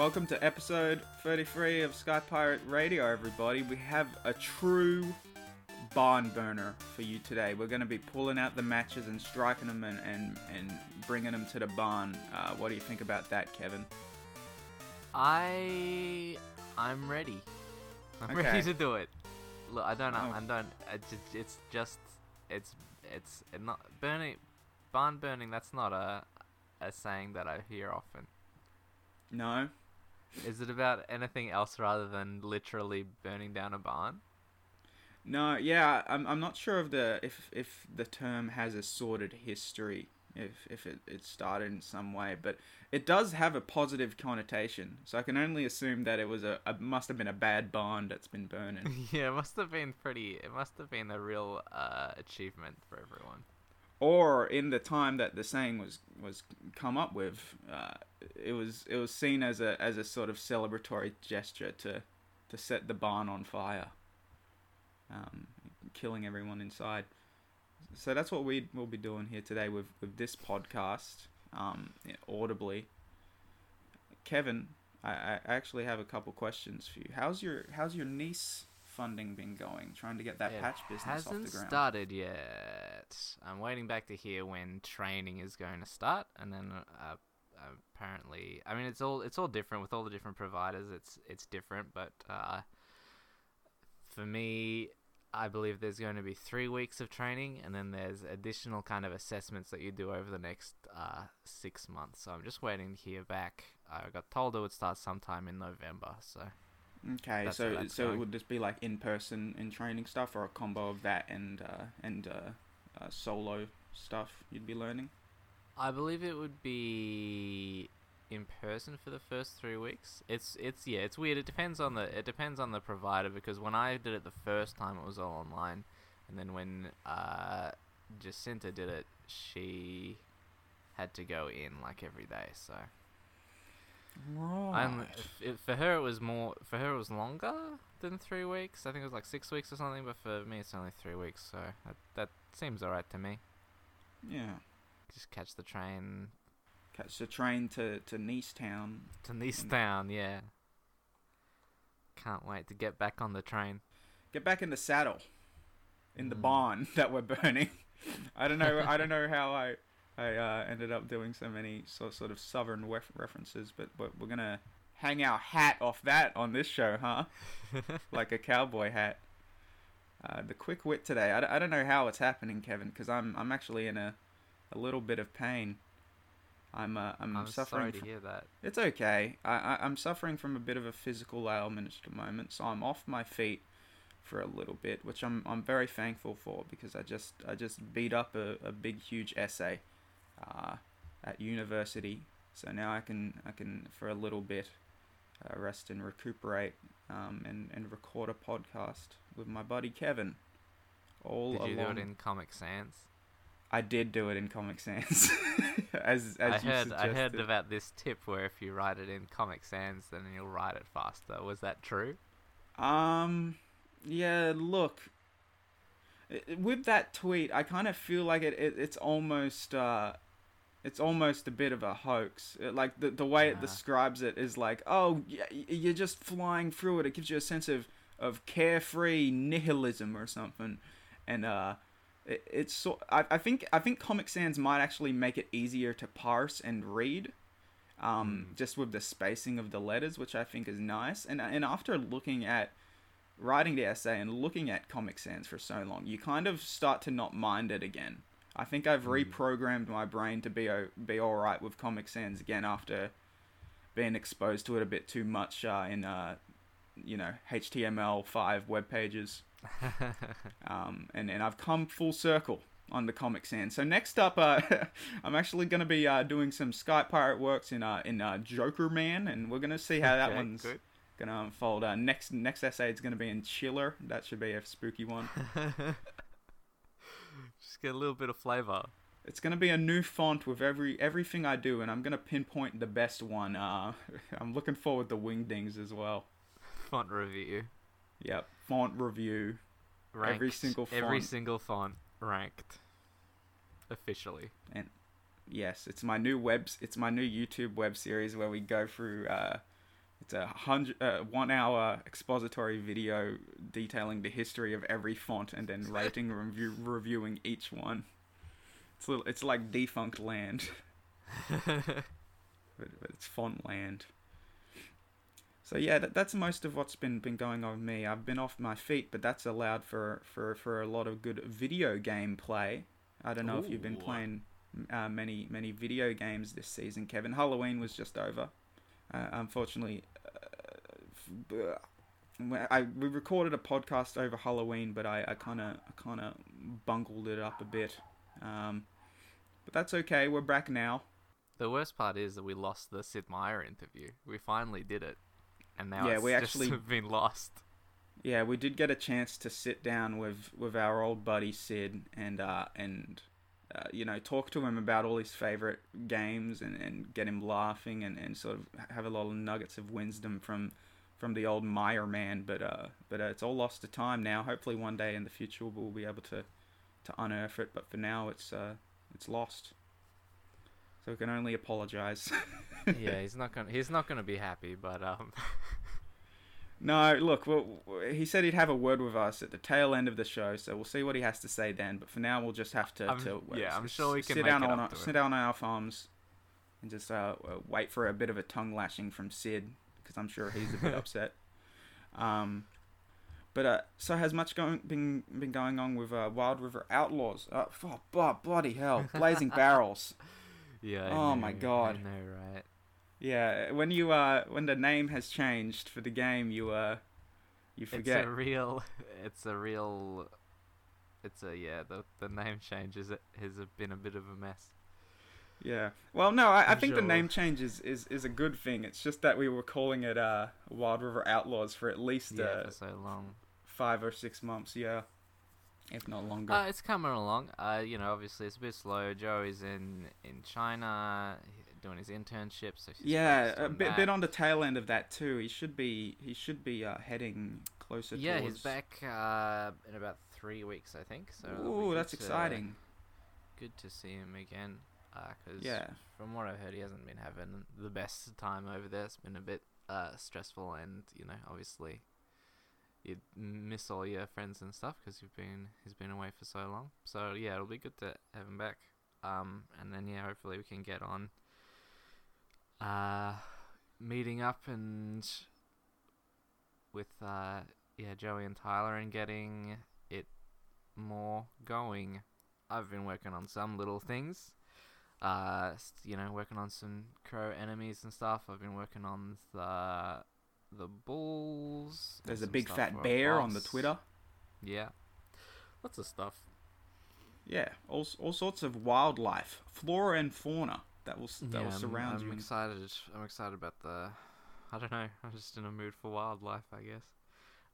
Welcome to episode 33 of Sky Pirate Radio, everybody. We have a true barn burner for you today. We're going to be pulling out the matches and striking them and, and, and bringing them to the barn. Uh, what do you think about that, Kevin? I I'm ready. I'm Okay. ready to do it. Look, I don't know. Oh. I don't. It's just, it's just it's it's not burning barn burning. That's not a a saying that I hear often. No? Is it about anything else rather than literally burning down a barn? No, yeah, I'm, I'm not sure of the if if the term has a sordid history, if if it, it started in some way, but it does have a positive connotation. So I can only assume that it was a, a must have been a bad barn that's been burning. yeah, it must have been pretty. It must have been a real uh, achievement for everyone. Or in the time that the saying was was come up with, uh, it was it was seen as a as a sort of celebratory gesture to to set the barn on fire, um, killing everyone inside. So that's what we will be doing here today with with this podcast, um, audibly. Kevin, I, I actually have a couple questions for you. How's your how's your niece funding been going? Trying to get that It patch business off hasn't the ground. started yet. I'm waiting back to hear when training is going to start, and then uh, apparently, I mean, it's all it's all different with all the different providers. It's it's different, but uh, for me, I believe there's going to be three weeks of training, and then there's additional kind of assessments that you do over the next uh, six months. So I'm just waiting to hear back. I got told it would start sometime in November, so. Okay, That's so so it going. would just be like in person in training stuff, or a combo of that and uh, and uh, uh, solo stuff you'd be learning. I believe it would be in person for the first three weeks. It's it's yeah, it's weird. It depends on the it depends on the provider because when I did it the first time, it was all online, and then when uh, Jacinta did it, she had to go in like every day. So Right. It, for her it was more for her it was longer than three weeks. I think it was like six weeks or something, but for me it's only three weeks. So that that seems alright to me. yeah. Just catch the train Catch the train to to Nice Town. To Nice. Town, yeah. Can't wait to get back on the train. Get back in the saddle, in the Mm. barn that we're burning. I don't know. I don't know how I I uh, ended up doing so many so, sort of southern references, but, but we're gonna hang our hat off that on this show, huh? like a cowboy hat. Uh, the quick wit today. I, d- I don't know how it's happening, Kevin, because I'm I'm actually in a a little bit of pain. I'm uh, I'm, I'm suffering. sorry to fr- hear that. it's okay. I, I I'm suffering from a bit of a physical ailment at the moment, so I'm off my feet for a little bit, which I'm I'm very thankful for because I just I just beat up a, a big huge essay uh, at university, so now I can I can for a little bit uh, rest and recuperate um, and and record a podcast with my buddy Kevin. All Did you do it in Comic Sans? I did do it in Comic Sans, as as I heard I heard about this tip where if you write it in Comic Sans, then you'll write it faster. Was that true? Um, yeah. Look, with that tweet, I kind of feel like it, it. It's almost. Uh, it's almost a bit of a hoax. It- like the the way it Ah. describes it is like, oh, you're just flying through it. It gives you a sense of of carefree nihilism or something, and uh. It, it's so I, I think I think Comic Sans might actually make it easier to parse and read, um, Hmm. just with the spacing of the letters, which I think is nice. And and after looking at writing the essay and looking at Comic Sans for so long, you kind of start to not mind it again. I think I've Hmm. reprogrammed my brain to be o- be all right with Comic Sans again after being exposed to it a bit too much uh, in uh, you know HTML5 web pages. Um, and and I've come full circle on the Comic Sans. So next up, uh, I'm actually going to be uh, doing some Sky Pirate works in uh, in uh, Jokerman, and we're going to see how that Okay, one's good. going to unfold. Uh, next next essay is going to be in Chiller. That should be a spooky one. Get a little bit of flavor. It's going to be a new font with every everything I do, and I'm going to pinpoint the best one. Uh, I'm looking forward to Wingdings as well. Font review. Yep, font review. Ranked. Every single font. Every single font ranked. Officially. And yes, it's my new webs. It's my new YouTube web series where we go through uh, It's a hundred, uh, one hour expository video detailing the history of every font and then rating and review, reviewing each one. It's little, it's like Defunctland, but, but it's font land. So yeah, that, that's most of what's been been going on with me. I've been off my feet, but that's allowed for for for a lot of good video game play. I don't know if you've been playing uh, many many video games this season, Kevin. Halloween was just over. Uh, unfortunately, uh, I we recorded a podcast over Halloween, but I kind of I kind of bungled it up a bit. Um, but that's okay. We're back now. The worst part is that we lost the Sid Meier interview. We finally did it, and now Yeah, it's we just actually- been lost. Yeah, we did get a chance to sit down with, with our old buddy Sid and uh, and uh, you know talk to him about all his favorite games and, and get him laughing and, and sort of have a lot of nuggets of wisdom from from the old Meier man. But uh, but uh, it's all lost to time now. Hopefully one day in the future we'll be able to, to unearth it. But for now it's uh, it's lost. So we can only apologize. yeah, he's not gonna he's not gonna be happy, but um, No, look, well, he said he'd have a word with us at the tail end of the show, so we'll see what he has to say then. But for now, we'll just have to, I'm- to yeah, s- I'm sure we can sit down on our, sit down on our farms and just uh, uh, wait for a bit of a tongue lashing from Sid because I'm sure he's a bit upset. Um, but uh, so has much going been been going on with uh, Wild River Outlaws? Uh, oh, bloody hell, Blazing Barrels. yeah. I Oh my God. I know, right? Yeah, when you uh when the name has changed for the game, you uh you forget. It's a real. It's a real. It's a yeah. The the name change is has been a bit of a mess. Yeah. Well, no, I, I think the name change is, is, is a good thing. It's just that we were calling it uh, Wild River Outlaws for at least Yeah, uh, for so long. five or six months, yeah, if not longer. Uh, it's coming along. Uh, you know, obviously it's a bit slow. Joey's in in China doing his internship, so yeah, a bit, that. bit on the tail end of that too. He should be he should be uh, heading closer. Yeah, towards... he's back uh, in about three weeks, I think. So Ooh, that's to- exciting. Good to see him again. Because Yeah. from what I've heard, he hasn't been having the best time over there. It's been a bit uh, stressful, and you know, obviously, you miss all your friends and stuff because you've been he's been away for so long. So yeah, it'll be good to have him back. Um, and then yeah, hopefully we can get on. Uh, meeting up and with uh yeah Joey and Tyler and getting it more going. I've been working on some little things. Uh, you know, working on some crow enemies and stuff. I've been working on the the bulls. There's a big fat bear on the. Twitter. Yeah, lots of stuff. Yeah, all all sorts of wildlife, flora and fauna that will that yeah, will I'm- I'm, you. excited. I'm excited about the. I don't know. I'm just in a mood for wildlife. I guess.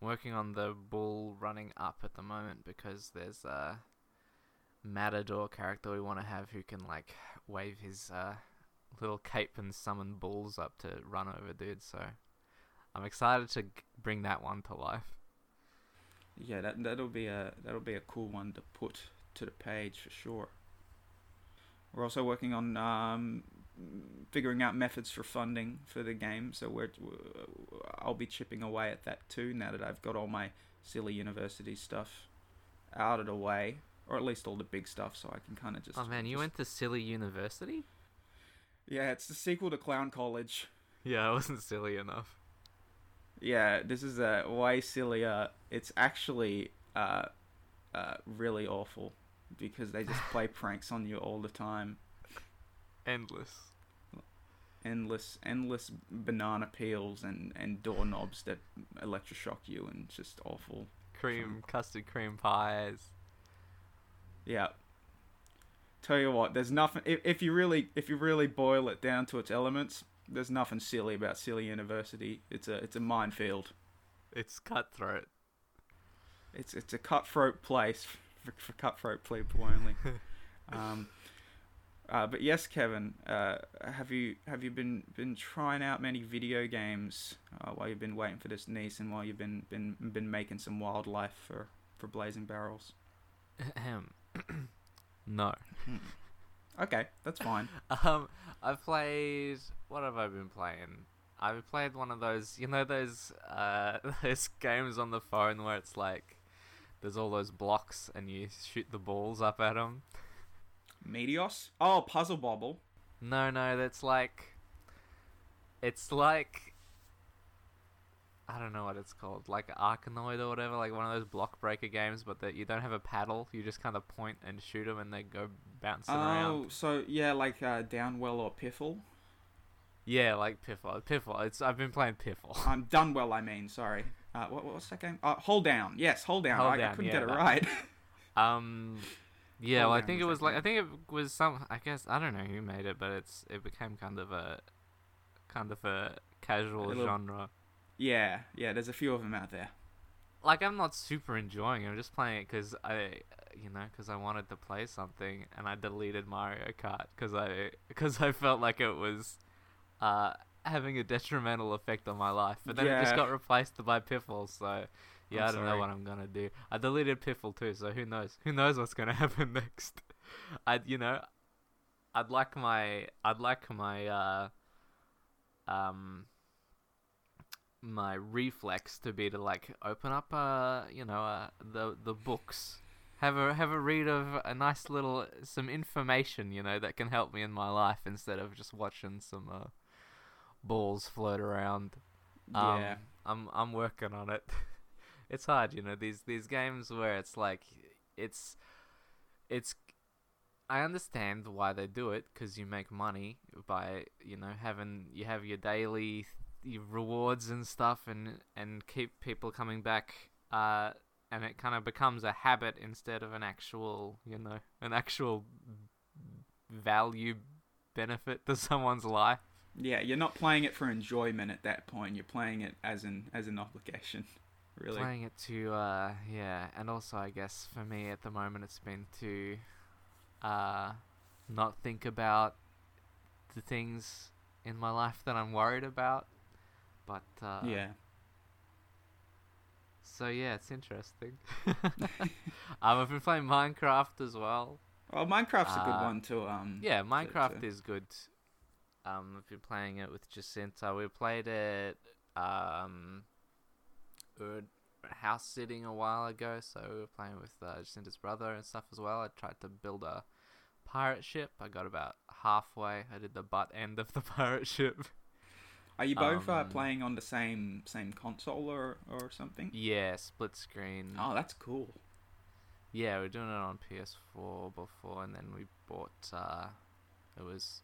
I'm working on the bull running up at the moment because there's a matador character we want to have who can like wave his uh, little cape and summon bulls up to run over dudes. So I'm excited to g- bring that one to life. Yeah, that that'll be a that'll be a cool one to put to the page for sure. We're also working on um, figuring out methods for funding for the game, so we're I'll be chipping away at that too now that I've got all my silly university stuff out of the way, or at least all the big stuff, so I can kind of just. oh man, you just- went to silly university? Yeah, it's the sequel to Clown College. Yeah, I wasn't silly enough. Yeah, this is uh, way sillier. It's actually uh, uh, really awful because they just play pranks on you all the time. Endless. Endless, endless banana peels and, and doorknobs that electroshock you, and just awful. Cream, custard cream pies. Yeah. Tell you what, there's nothing. If, if you really, if you really boil it down to its elements, there's nothing silly about Silly University. It's a, it's a minefield. It's cutthroat. It's it's a cutthroat place for, for cutthroat people only. um, uh, but yes, Kevin, uh, have you have you been been trying out many video games uh, while you've been waiting for this NEIS and while you've been been been making some wildlife for for Blazing Barrels? No. Okay, that's fine. Um, I've played. What have I been playing? I've played one of those, you know, those uh, those games on the phone where it's like there's all those blocks and you shoot the balls up at them. Meteos? Oh, Puzzle Bobble. No, no, that's like it's like I don't know what it's called, like Arkanoid or whatever, like one of those block breaker games, but that you don't have a paddle. You just kind of point and shoot them, and they go bouncing Oh, around. Oh, so yeah, like uh, Downwell or Piffle. Yeah, like Piffle. Piffle. It's I've been playing Piffle. I'm um, Downwell, I mean. Sorry. Uh, what, what was that game? Uh, hold down. Yes, hold down. Hold I, I couldn't yeah, get it right. Um, yeah, Hold well, I think it was like I think it was some. I guess I don't know who made it, but it's it became kind of a kind of a casual A little- genre. yeah, yeah. There's a few of them out there. Like I'm not super enjoying it. I'm just playing it because I, you know, because I wanted to play something, and I deleted Mario Kart because I because I felt like it was, uh, having a detrimental effect on my life. But then it just got replaced by Piffle, so. Yeah, I'm I don't know what I'm gonna do. I deleted Piffle too, so who knows? Who knows what's gonna happen next? I, you know, I'd like my, I'd like my, uh, um, my reflex to be to like open up, uh, you know, uh, the the books, have a have a read of a nice little some information, you know, that can help me in my life instead of just watching some uh, balls float around. Um, yeah. I'm I'm working on it. it's hard, you know, these these games where it's like it's it's I understand why they do it cuz you make money by, you know, having you have your daily your rewards and stuff and and keep people coming back uh and it kind of becomes a habit instead of an actual, you know, an actual value benefit to someone's life. Yeah, you're not playing it for enjoyment at that point. You're playing it as an as an obligation. Really. Playing it to, uh, yeah, and also I guess for me at the moment it's been to, uh, not think about the things in my life that I'm worried about. But uh, yeah. so yeah, it's interesting. um, I've been playing Minecraft as well. Well, Minecraft's a good Uh, one to um. Yeah, to- Minecraft to- is good. Um, I've been playing it with Jacinta. We played it um, house sitting a while ago, so we were playing with uh, Jacinta's brother and stuff as well. I tried to build a pirate ship. I got about halfway. I did the butt end of the pirate ship. Are you both uh, um, playing on the same same console or or something? Yeah, split screen. Oh, that's cool. Yeah, we are doing it on PS4 before, and then we bought. Uh, it was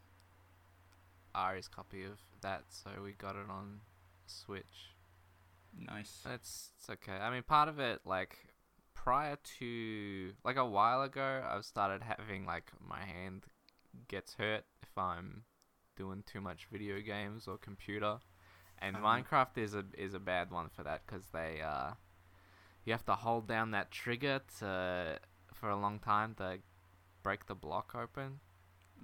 Ari's copy of that, so we got it on Switch. Nice. It's it's okay. I mean, part of it, like prior to like a while ago, I've started having like my hand gets hurt if I'm doing too much video games or computer, and Uh-huh. Minecraft is a is a bad one for that because they uh you have to hold down that trigger to for a long time to break the block open.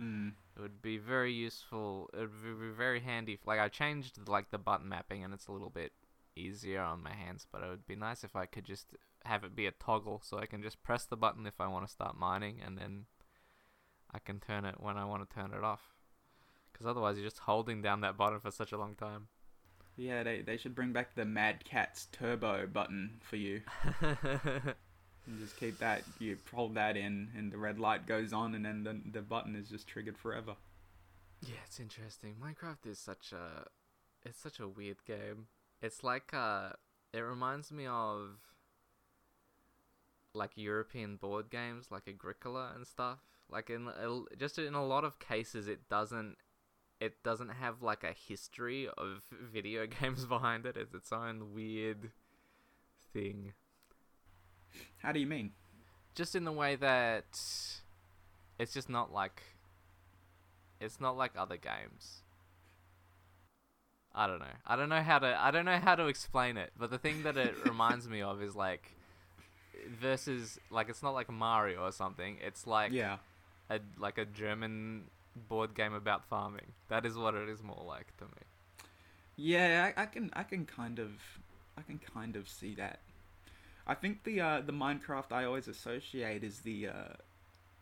Mm. It would be very useful. It would be very handy. If, like I changed like the button mapping, and it's a little bit easier on my hands. But it would be nice if I could just have it be a toggle, so I can just press the button if I want to start mining, and then I can turn it when I want to turn it off. Because otherwise, you're just holding down that button for such a long time. Yeah, they they should bring back the Mad Catz Turbo button for you. And just keep that. You hold that in, and the red light goes on, and then the the button is just triggered forever. Yeah, it's interesting. Minecraft is such a it's such a weird game. It's like uh it reminds me of like European board games like Agricola and stuff. Like in just in a lot of cases it doesn't it doesn't have like a history of video games behind it. It's its own weird thing. How do you mean? Just in the way that it's just not like it's not like other games. I don't know. I don't know how to I don't know how to explain it, but the thing that it reminds me of is like versus like it's not like Mario or something. It's like yeah. a like a German board game about farming. That is what it is more like to me. Yeah, I, I can I can kind of I can kind of see that. I think the uh, the Minecraft I always associate is the uh,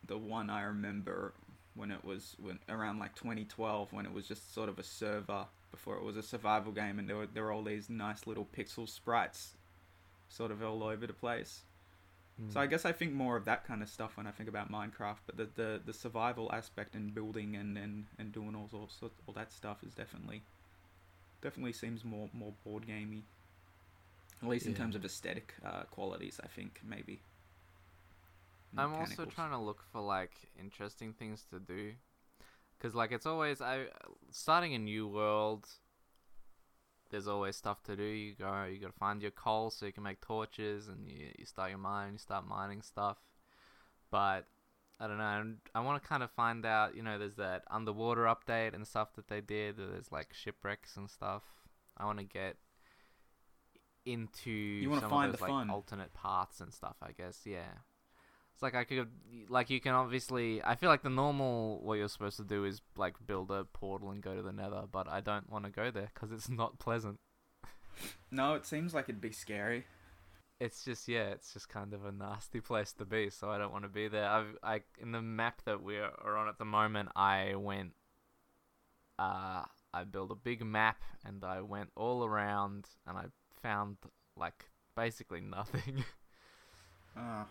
the one I remember when it was when around like 2012 when it was just sort of a server before it was a survival game and there were there were all these nice little pixel sprites sort of all over the place. So Mm. I guess I think more of that kind of stuff when I think about Minecraft, but the the, the survival aspect and building and, and, and doing all sorts all that stuff is definitely definitely seems more more board gamey. At least in Yeah. terms of aesthetic uh, qualities, I think maybe. I'm also trying to look for like interesting things to do, cause like it's always I starting a new world. There's always stuff to do. You go, you gotta find your coal so you can make torches, and you you start your mine, you start mining stuff. But I don't know. I'm- I want to kind of find out. You know, there's that underwater update and stuff that they did. There's like shipwrecks and stuff. I want to get into You wanna some find of the those like fun. alternate paths and stuff. I guess, yeah. It's like I could, like you can obviously. I feel like the normal what you're supposed to do is like build a portal and go to the Nether, but I don't want to go there because it's not pleasant. No, it seems like it'd be scary. It's just yeah, it's just kind of a nasty place to be, so I don't want to be there. I've I in the map that we are on at the moment, I went. Uh, I built a big map and I went all around and I found like basically nothing. Ah,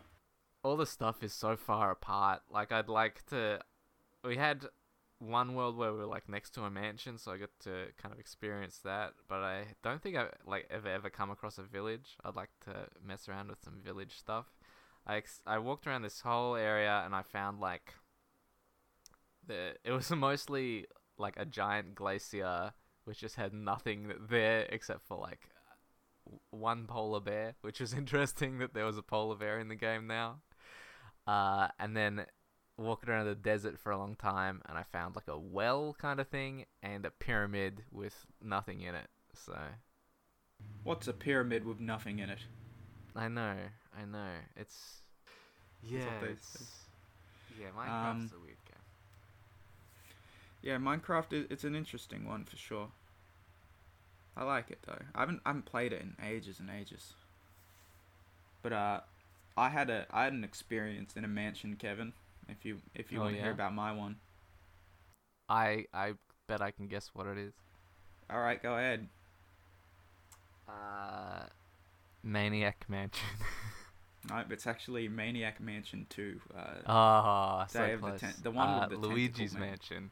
all the stuff is so far apart. Like I'd like to. We had one world where we were like next to a mansion, so I got to kind of experience that. But I don't think I like ever ever come across a village. I'd like to mess around with some village stuff. I ex- I walked around this whole area and I found like the it was mostly like a giant glacier which just had nothing there except for like one polar bear, which was interesting that there was a polar bear in the game now. Uh, and then walking around the desert for a long time, and I found like a well kind of thing and a pyramid with nothing in it. So what's a pyramid with nothing in it? I know, I know, it's yeah, it's, yeah. Minecraft's Um, a weird game. Yeah, Minecraft is it's an interesting one for sure. I like it though. I haven't I haven't played it in ages and ages. But uh, I had a I had an experience in a mansion, Kevin. If you if you Oh, want to hear about my one, I I bet I can guess what it is. all right, go ahead. Uh, Maniac Mansion. No, it's actually Maniac Mansion Two. Uh, Ah, so of the close. Ten- the one with Uh, the Luigi's Mansion. man.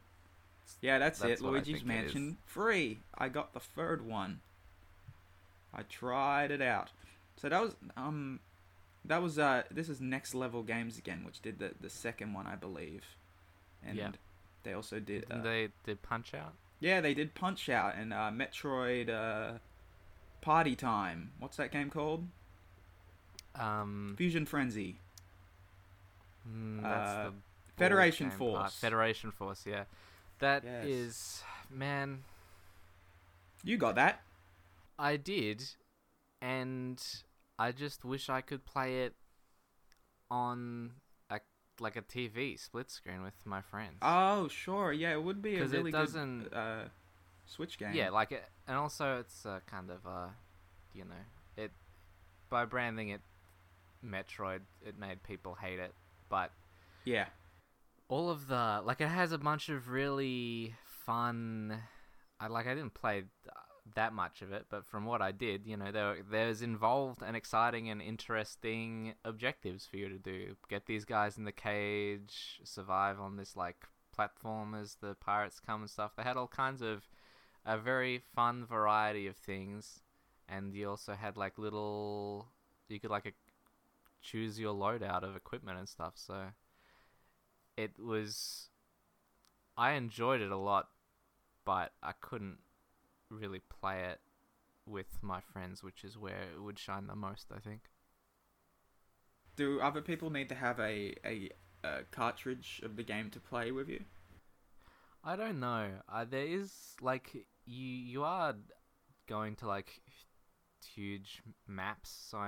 Mansion. yeah, that's, that's it. Luigi's think it is. Mansion free. I got the third one. I tried it out. So that was um, that was uh, this is Next Level Games again, which did the the second one, I believe, and Yeah. they also did. Uh, they did Punch Out? yeah, they did Punch Out and uh, Metroid uh, Party Time. What's that game called? Um, Fusion Frenzy. mm, that's uh, the Federation game part. Force. Federation Force, yeah. That Yes. is, man. You got that? I did, and I just wish I could play it on a like a TV split screen with my friends. Oh, sure. Yeah, it would be a really doesn't- good uh, Switch game. Yeah, like it, and also it's uh, kind of uh, you know, it by branding it Metroid, it made people hate it, but yeah. All of the like it has a bunch of really fun. I like I didn't play that much of it, but from what I did, you know, there there's involved and exciting and interesting objectives for you to do. Get these guys in the cage, survive on this like platform as the pirates come and stuff. They had all kinds of a very fun variety of things, and you also had like little you could like a, choose your loadout of equipment and stuff. So it was I enjoyed it a lot, but I couldn't really play it with my friends, which is where it would shine the most, I think. Do other people need to have a, a, a cartridge of the game to play with you? I don't know. Uh, there is like you you are going to like huge maps, so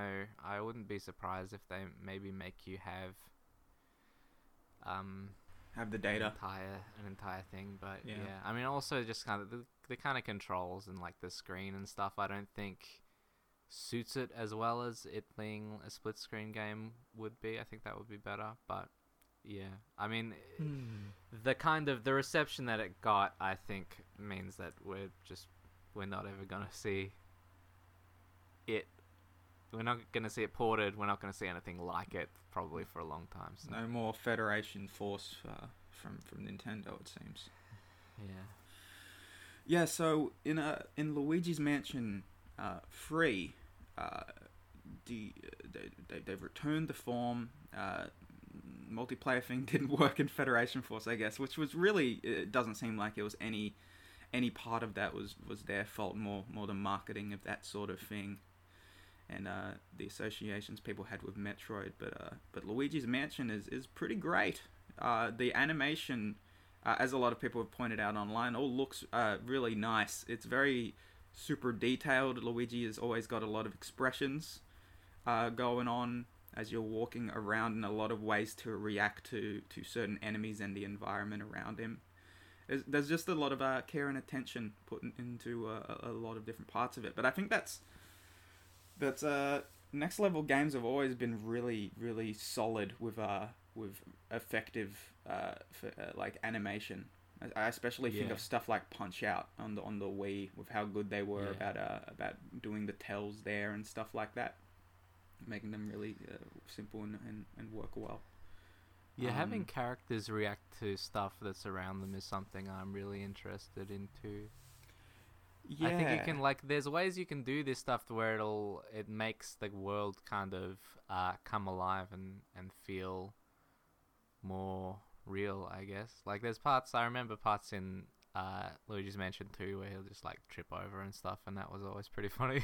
I wouldn't be surprised if they maybe make you have um Have the data? entire an entire thing but yeah, Yeah. i mean also just kind of the, the kind of controls and like the screen and stuff i don't think suits it as well as it being a split screen game would be i think that would be better but yeah. I mean, the kind of the reception that it got, I think, means that we're just we're not ever gonna see it. We're not gonna see it ported. We're not gonna see anything like it probably for a long time. So. No more Federation Force uh, from from Nintendo, it seems. Yeah. Yeah, so in uh, in Luigi's Mansion uh, Free, uh, the they, they they've returned the form. Uh, multiplayer thing didn't work in Federation Force, I guess, which was really it doesn't seem like it was any any part of that was was their fault. More more the marketing of that sort of thing, and uh, the associations people had with Metroid. But uh, but Luigi's Mansion is is pretty great. Uh, the animation uh, as a lot of people have pointed out online, all looks uh, really nice. It's very super detailed. Luigi has always got a lot of expressions uh, going on as you're walking around, and a lot of ways to react to to certain enemies and the environment around him. There's, there's just a lot of care and attention put in, into a lot of different parts of it. But I think that's that's uh, next level games have always been really really solid with uh with effective uh, f- uh like animation. I especially think Yeah. of stuff like Punch Out on the on the Wii with how good they were Yeah. about uh, about doing the tells there and stuff like that, making them really uh, simple and, and, and work well. Yeah, having Um, characters react to stuff that's around them is something I'm really interested into. Yeah, I think you can like there's ways you can do this stuff to where it'll it makes the world kind of uh, come alive and and feel more real, I guess. Like there's parts I remember parts in uh, Luigi's Mansion 2 where he'll just like trip over and stuff and that was always pretty funny.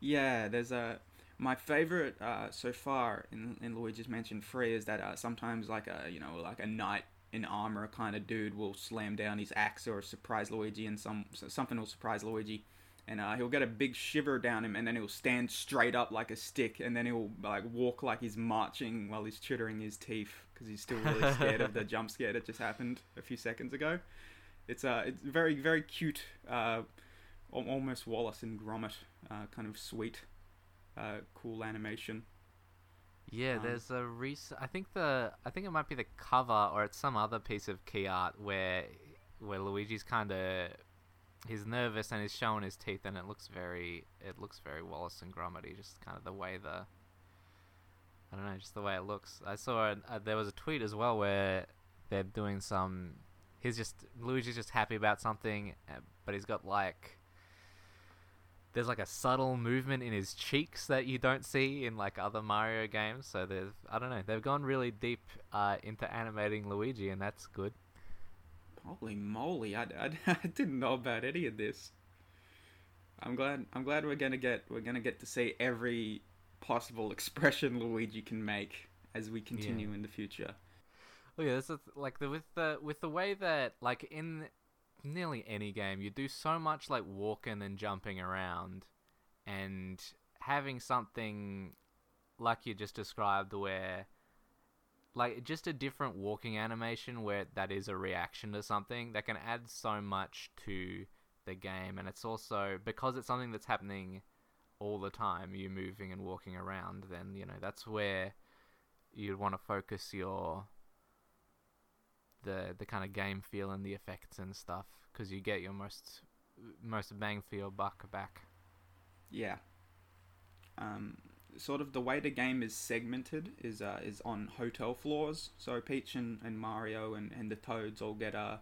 Yeah, there's a my favorite uh, so far in in Luigi's Mansion Three is that uh, sometimes like a you know like a knight in armor kind of dude will slam down his axe or surprise Luigi and some something will surprise Luigi. And uh, he'll get a big shiver down him, and then he'll stand straight up like a stick, and then he'll like walk like he's marching while he's chittering his teeth because he's still really scared of the jump scare that just happened a few seconds ago. It's uh, it's very very cute, uh, almost Wallace and Gromit uh, kind of sweet, uh, cool animation. Yeah, Um, there's a recent. I think the. I think it might be the cover, or it's some other piece of key art where, where Luigi's kind of, he's nervous and he's showing his teeth, and it looks very. It looks very Wallace and Gromity, just kind of the way the. I don't know, just the way it looks. I saw uh, there was a tweet as well where they're doing some. He's just Luigi's just happy about something, uh, but he's got like there's like a subtle movement in his cheeks that you don't see in like other Mario games. So they've I don't know they've gone really deep uh, into animating Luigi, and that's good. Holy moly! I, I, I didn't know about any of this. I'm glad. I'm glad we're gonna get we're gonna get to see every possible expression Luigi can make as we continue in the future. Oh yeah, this is like the with the with the way that like in nearly any game you do so much like walking and jumping around, and having something like you just described where like just a different walking animation where that is a reaction to something that can add so much to the game. And it's also because it's something that's happening all the time you moving and walking around then you know that's where you'd want to focus your the the kind of game feel and the effects and stuff because you get your most most bang for your buck back Yeah. Um, sort of the way the game is segmented is uh, is on hotel floors. So Peach and, and Mario and, and the Toads all get uh,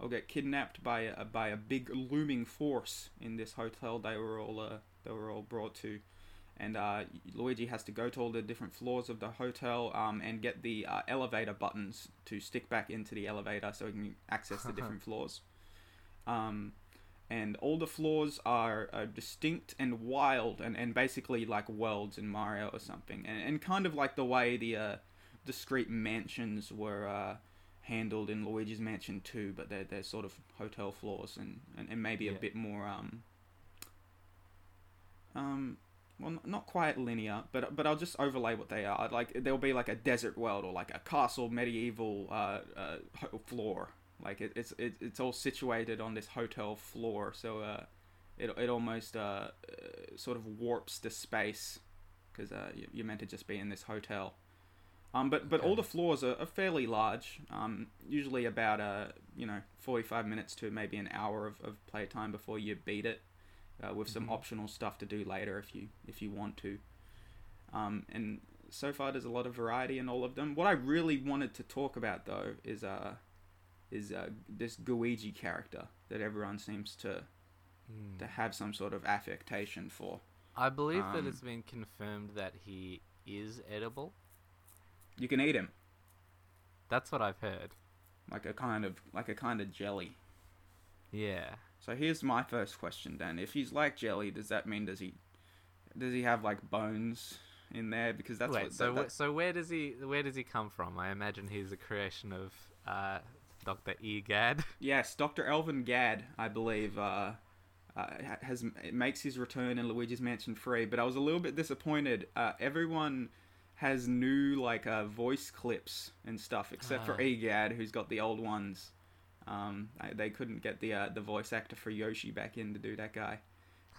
all get kidnapped by a, by a big looming force in this hotel they were all uh, they were all brought to. And uh, Luigi has to go to all the different floors of the hotel um, and get the uh, elevator buttons to stick back into the elevator so he can access the different floors. Um, and all the floors are, are distinct and wild and, and basically like worlds in Mario or something. And, and kind of like the way the uh, discrete mansions were uh, handled in Luigi's Mansion 2, but they're, they're sort of hotel floors and, and, and maybe a bit more. Um, um, well, not quite linear, but but I'll just overlay what they are. Like there'll be like a desert world or like a castle medieval uh, uh, floor. Like it, it's it, it's all situated on this hotel floor, so uh, it it almost uh, uh sort of warps the space because uh, you- you're meant to just be in this hotel. Um, but but all the floors are, are fairly large. Um, usually about uh you know forty five minutes to maybe an hour of, of playtime before you beat it, uh, with some Mhm. optional stuff to do later if you if you want to. Um, and so far there's a lot of variety in all of them. What I really wanted to talk about though is uh is uh, this Gooigi character that everyone seems to Hmm. to have some sort of affectation for. I believe that Um, it's been confirmed that he is edible. You can eat him That's what I've heard. like a kind of like a kind of jelly. Yeah. So here's my first question, Dan. If he's like jelly, does that mean does he does he have like bones in there? Because that's Wait, what so that, wh- so where does he where does he come from? I imagine he's a creation of uh, Doctor Egad. Yes, Dr. Elvin Gadd, I believe, uh, uh, has makes his return in Luigi's Mansion 3, but I was a little bit disappointed. Uh, everyone has new like uh, voice clips and stuff, except for Ah. Egad, who's got the old ones. Um, I, they couldn't get the uh, the voice actor for Yoshi back in to do that guy.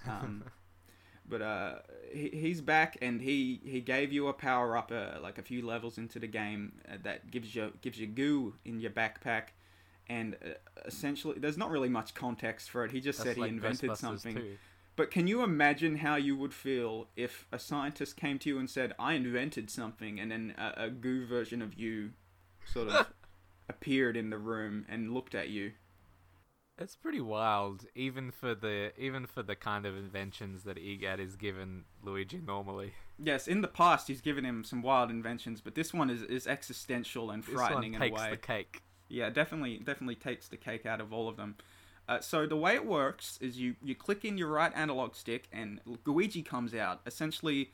Um, but uh, he, he's back, and he, he gave you a power up, uh, like a few levels into the game, uh, that gives you gives you goo in your backpack, and uh, essentially, there's not really much context for it. He just That's said he invented something. too. But can you imagine how you would feel if a scientist came to you and said, "I invented something," and then a, a goo version of you sort of appeared in the room and looked at you? It's pretty wild, even for the even for the kind of inventions that Egad is given Gooigi normally. Yes, in the past he's given him some wild inventions, but this one is, is existential and This frightening in a way. takes the cake. Yeah, definitely, definitely takes the cake out of all of them. Uh, so the way it works is you you click in your right analog stick and Luigi comes out. Essentially,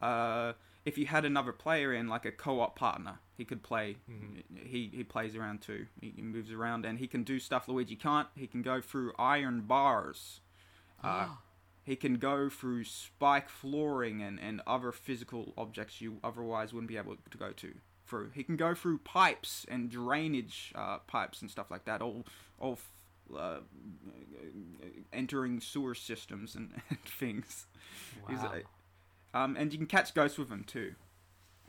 uh, if you had another player in, like a co-op partner, he could play. Mhm. He he plays around too. He, he moves around and he can do stuff Luigi can't. He can go through iron bars. Uh, he can go through spike flooring and, and other physical objects you otherwise wouldn't be able to go to through. He can go through pipes and drainage uh, pipes and stuff like that, all all uh, entering sewer systems and, and things. Wow. Um, and you can catch ghosts with them too.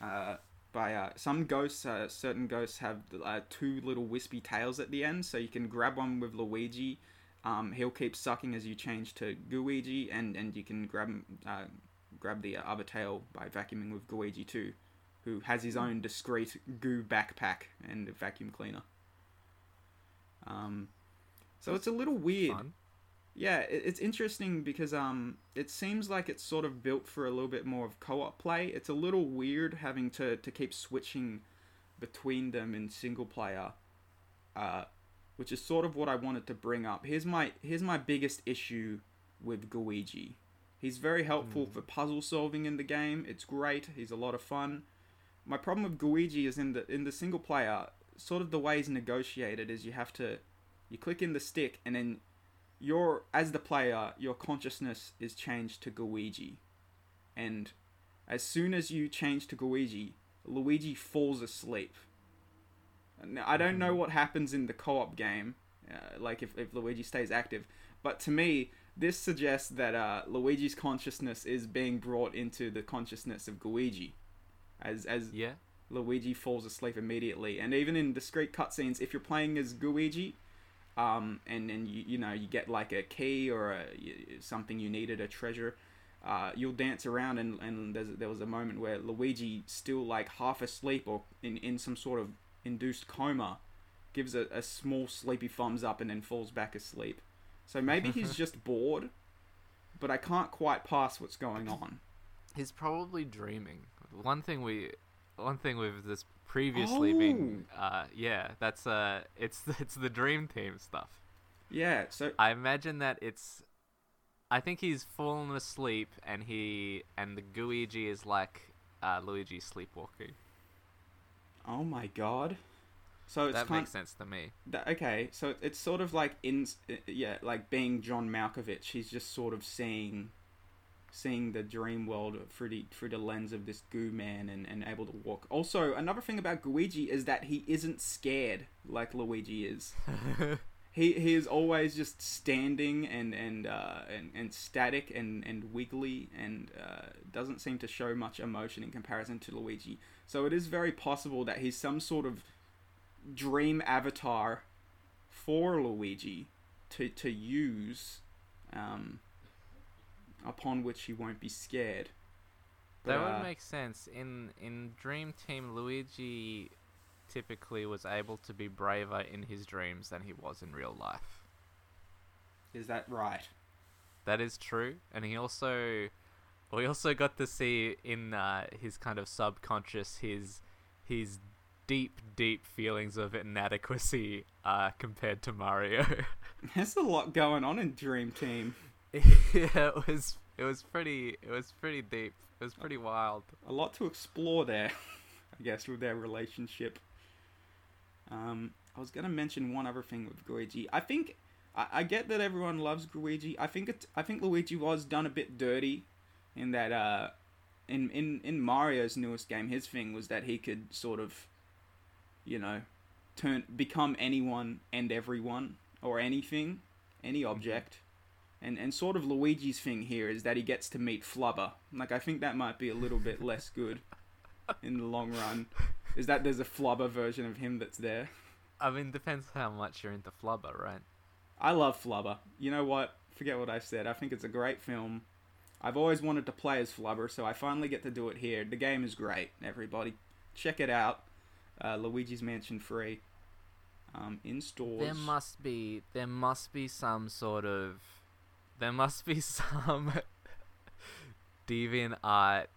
Uh, by uh, some ghosts, uh, certain ghosts have uh, two little wispy tails at the end, so you can grab one with Luigi. Um, he'll keep sucking as you change to Gooigi, and, and you can grab uh, grab the other tail by vacuuming with Gooigi too, who has his own discreet goo backpack and vacuum cleaner. Um, so it's a little weird. Fun. Yeah, it's interesting because um, it seems like it's sort of built for a little bit more of co-op play. It's a little weird having to, to keep switching between them in single player, uh, which is sort of what I wanted to bring up. Here's my here's my biggest issue with Gooigi. He's very helpful Hmm. for puzzle solving in the game. It's great. He's a lot of fun. My problem with Gooigi is in the in the single player, sort of the way he's negotiated is you have to you click in the stick and then your as the player, your consciousness is changed to Gooigi, and as soon as you change to Gooigi, Luigi falls asleep. Now, I don't know what happens in the co-op game, uh, like if, if Luigi stays active, but to me, this suggests that uh, Luigi's consciousness is being brought into the consciousness of Gooigi, as as Yeah. Luigi falls asleep immediately. And even in discrete cutscenes, if you're playing as Gooigi, um, and and you, you know you get like a key or a, something you needed, a treasure, uh, you'll dance around and and there's, there was a moment where Luigi still like half asleep or in in some sort of induced coma, gives a, a small sleepy thumbs up and then falls back asleep. So maybe he's just bored, but I can't quite pass what's going on. He's probably dreaming. One thing we, one thing with this previously been, uh, yeah, that's uh, it's it's the dream team stuff. Yeah, so I imagine that it's, I think he's fallen asleep and he and the Gooigi is like uh, Luigi sleepwalking. oh my god. So it's that makes sense to me. That, okay, so it's sort of like in yeah, like being John Malkovich. He's just sort of seeing, seeing the dream world through the through the lens of this goo man and, and able to walk. Also, another thing about Gooigi is that he isn't scared like Luigi is. he he is always just standing and and uh, and, and static and, and wiggly and uh, doesn't seem to show much emotion in comparison to Luigi. So it is very possible that he's some sort of dream avatar for Luigi to to use, um, upon which he won't be scared. That would uh, make sense. In in Dream Team, Luigi typically was able to be braver in his dreams than he was in real life. Is that right? That is true, and he also we also got to see in uh, his kind of subconscious his his deep deep feelings of inadequacy uh, compared to Mario. There's a lot going on in Dream Team. yeah, it was it was pretty it was pretty deep. It was pretty wild. a lot to explore there, I guess, with their relationship. Um, I was gonna mention one other thing with Luigi. I think I, I get that everyone loves Luigi. I think it. I think Luigi was done a bit dirty, in that uh, in in in Mario's newest game, his thing was that he could sort of, you know, turn become anyone and everyone or anything, any object. And, and sort of Luigi's thing here is that he gets to meet Flubber. Like I think that might be a little bit less good in the long run. Is that there's a Flubber version of him that's there. I mean, depends how much you're into Flubber, right? I love Flubber. You know what? Forget what I said. I think it's a great film. I've always wanted to play as Flubber, so I finally get to do it here. The game is great. Everybody, check it out. Uh, Luigi's Mansion 3. Um, in stores. There must be there must be some sort of there must be some DeviantArt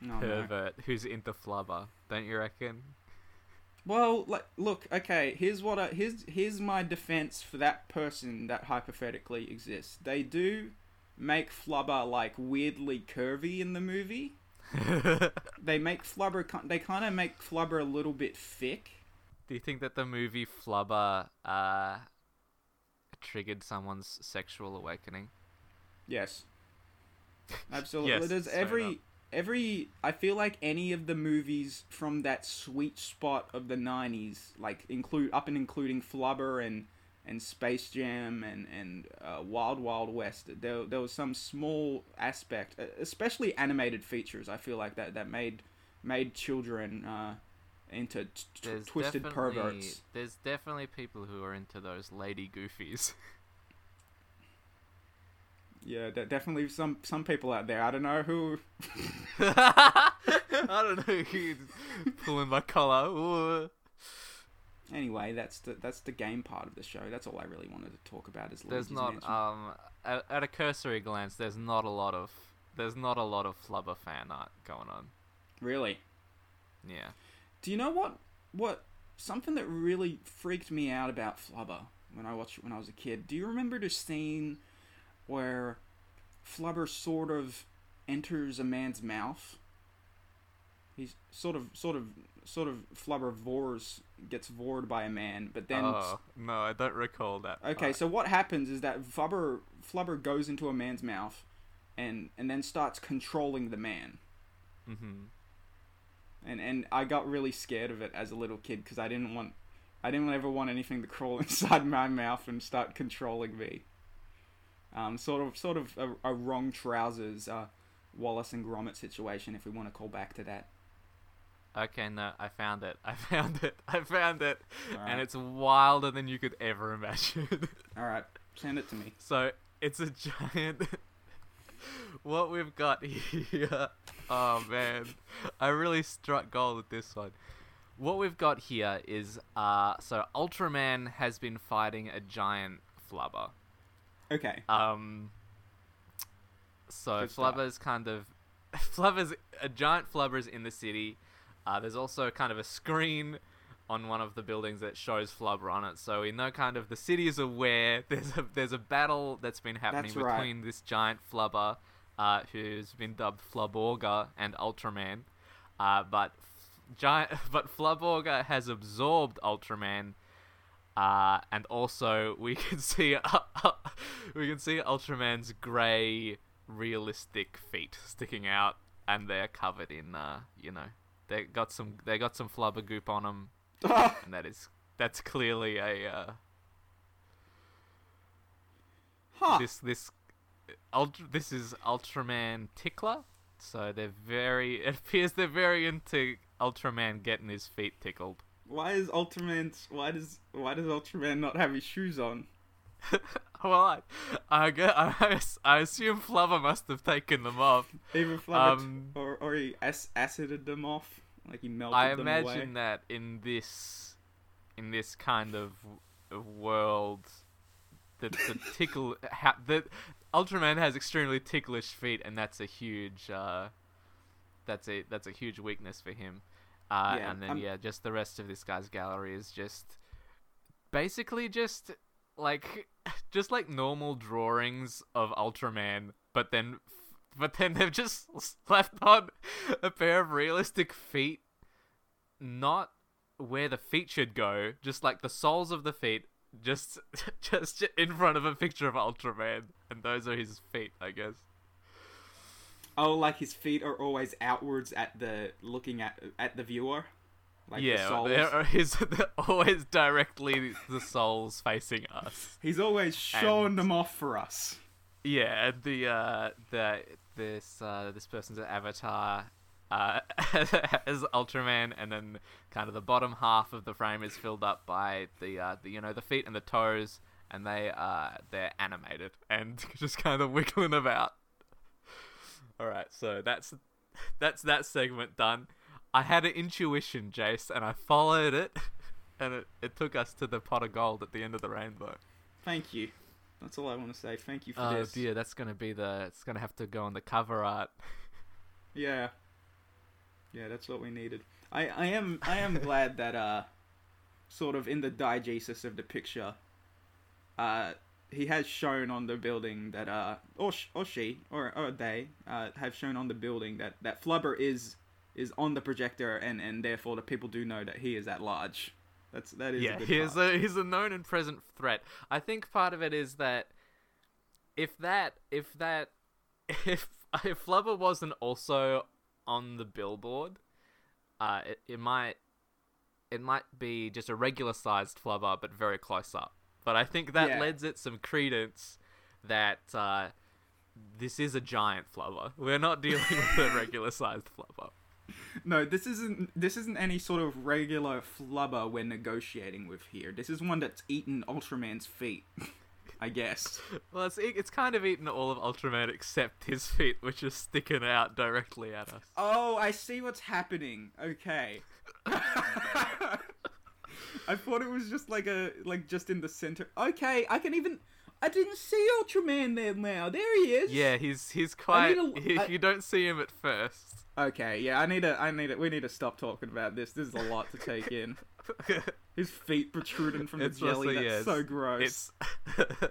no. pervert who's into flubber, don't you reckon? Well, like, look, okay. Here's what I here's here's my defense for that person that hypothetically exists. They do make Flubber like weirdly curvy in the movie. They make Flubber. They kind of make Flubber a little bit thick. Do you think that the movie Flubber uh, triggered someone's sexual awakening? Yes. Absolutely. Yes, There's every up. every I feel like any of the movies from that sweet spot of the 90s like include up and including Flubber and and Space Jam and and uh, Wild Wild West there there was some small aspect especially animated features I feel like that that made made children uh, into t- t- twisted perverts. There's definitely people who are into those lady goofies. Yeah, de- definitely some some people out there. I don't know who I don't know who's pulling my collar. Ooh. Anyway, that's the that's the game part of the show. That's all I really wanted to talk about. Is There's not Mansion. um at, at a cursory glance, there's not a lot of there's not a lot of Flubber fan art going on. really. Yeah. Do you know what what something that really freaked me out about Flubber when I watched it when I was a kid? Do you remember the scene where Flubber sort of enters a man's mouth? He's sort of sort of sort of Flubber vores gets vored by a man, but then oh no, I don't recall that. Okay, part. so what happens is that Flubber Flubber goes into a man's mouth, and and then starts controlling the man. Mhm. And and I got really scared of it as a little kid because I didn't want, I didn't ever want anything to crawl inside my mouth and start controlling me. Um, sort of sort of a, a wrong trousers, uh, Wallace and Gromit situation if we want to call back to that. Okay, no, I found it. I found it. I found it. Alright. And it's wilder than you could ever imagine. All right, send it to me. so, it's a giant. what we've got here. Oh, man. I really struck gold with this one. What we've got here is uh so Ultraman has been fighting a giant flubber. Okay. Um. So Good start. Flubber's kind of Flubber's a giant Flubber's in the city. Uh, there's also kind of a screen on one of the buildings that shows Flubber on it, so we know kind of the city is aware. There's a there's a battle that's been happening That's right. between this giant Flubber, uh, who's been dubbed Flaborga and Ultraman. Uh, but giant but Fluborga has absorbed Ultraman. Uh, and also we can see we can see Ultraman's grey realistic feet sticking out, and they're covered in uh, you know, they got some they got some flubber goop on them, and that is that's clearly a uh, Huh. This this ultra, this is Ultraman Tickler. So they're very. It appears they're very into Ultraman getting his feet tickled. Why is Ultraman? Why does why does Ultraman not have his shoes on? well, I, I, gue- I, I assume Flubber must have taken them off. Even Flubber, Um, or or he ac- acided them off, like he melted I them imagine away. that in this, in this kind of world, that the tickle, ha- the Ultraman has extremely ticklish feet, and that's a huge, uh, that's a that's a huge weakness for him. Uh, Yeah, and then I'm- yeah, just the rest of this guy's gallery is just basically just like just like normal drawings of Ultraman, but then but then they've just slapped on a pair of realistic feet, not where the feet should go, just like the soles of the feet, just just in front of a picture of Ultraman, and those are his feet, I guess. Oh, like his feet are always outwards at the looking at at the viewer. Like the yeah, soles. they're, his, they're always directly the soles facing us. He's always showing And- them off for us. Yeah, and the uh, the this uh, this person's avatar uh, as Ultraman, and then kind of the bottom half of the frame is filled up by the uh, the you know the feet and the toes, and they uh they're animated and just kind of wiggling about. All right, so that's that's that segment done. I had an intuition, Jace, and I followed it, and it, it took us to the pot of gold at the end of the rainbow. Thank you. That's all I want to say. Thank you for Oh this. dear, that's gonna be the. It's gonna have to go on the cover art. Yeah. Yeah, that's what we needed. I, I am I am glad that uh sort of in the diegesis of the picture uh he has shown on the building that uh or sh- or she or or they uh have shown on the building that that Flubber is is on the projector and and therefore the people do know that he is at large. That's that is a yeah, he's part. a he's a known and present threat. I think part of it is that if that if that if if Flubber wasn't also on the billboard, uh, it, it might it might be just a regular sized Flubber, but very close up. But I think that Yeah. lends it some credence that uh, this is a giant Flubber. We're not dealing with a regular sized Flubber. No, this isn't this isn't any sort of regular flubber we're negotiating with here. This is one that's eaten Ultraman's feet. I guess. Well, it's it's kind of eaten all of Ultraman except his feet, which are sticking out directly at us. Oh, I see what's happening. Okay. I thought it was just like a like just in the center. Okay, I can even I didn't see Ultraman there now. There he is. Yeah, he's he's quite. a- I- you don't see him at first. Okay, yeah, I need to I need to we need to stop talking about this. This is a lot to take in. His feet protruding from the It's jelly. also- That's yeah, so gross. It's.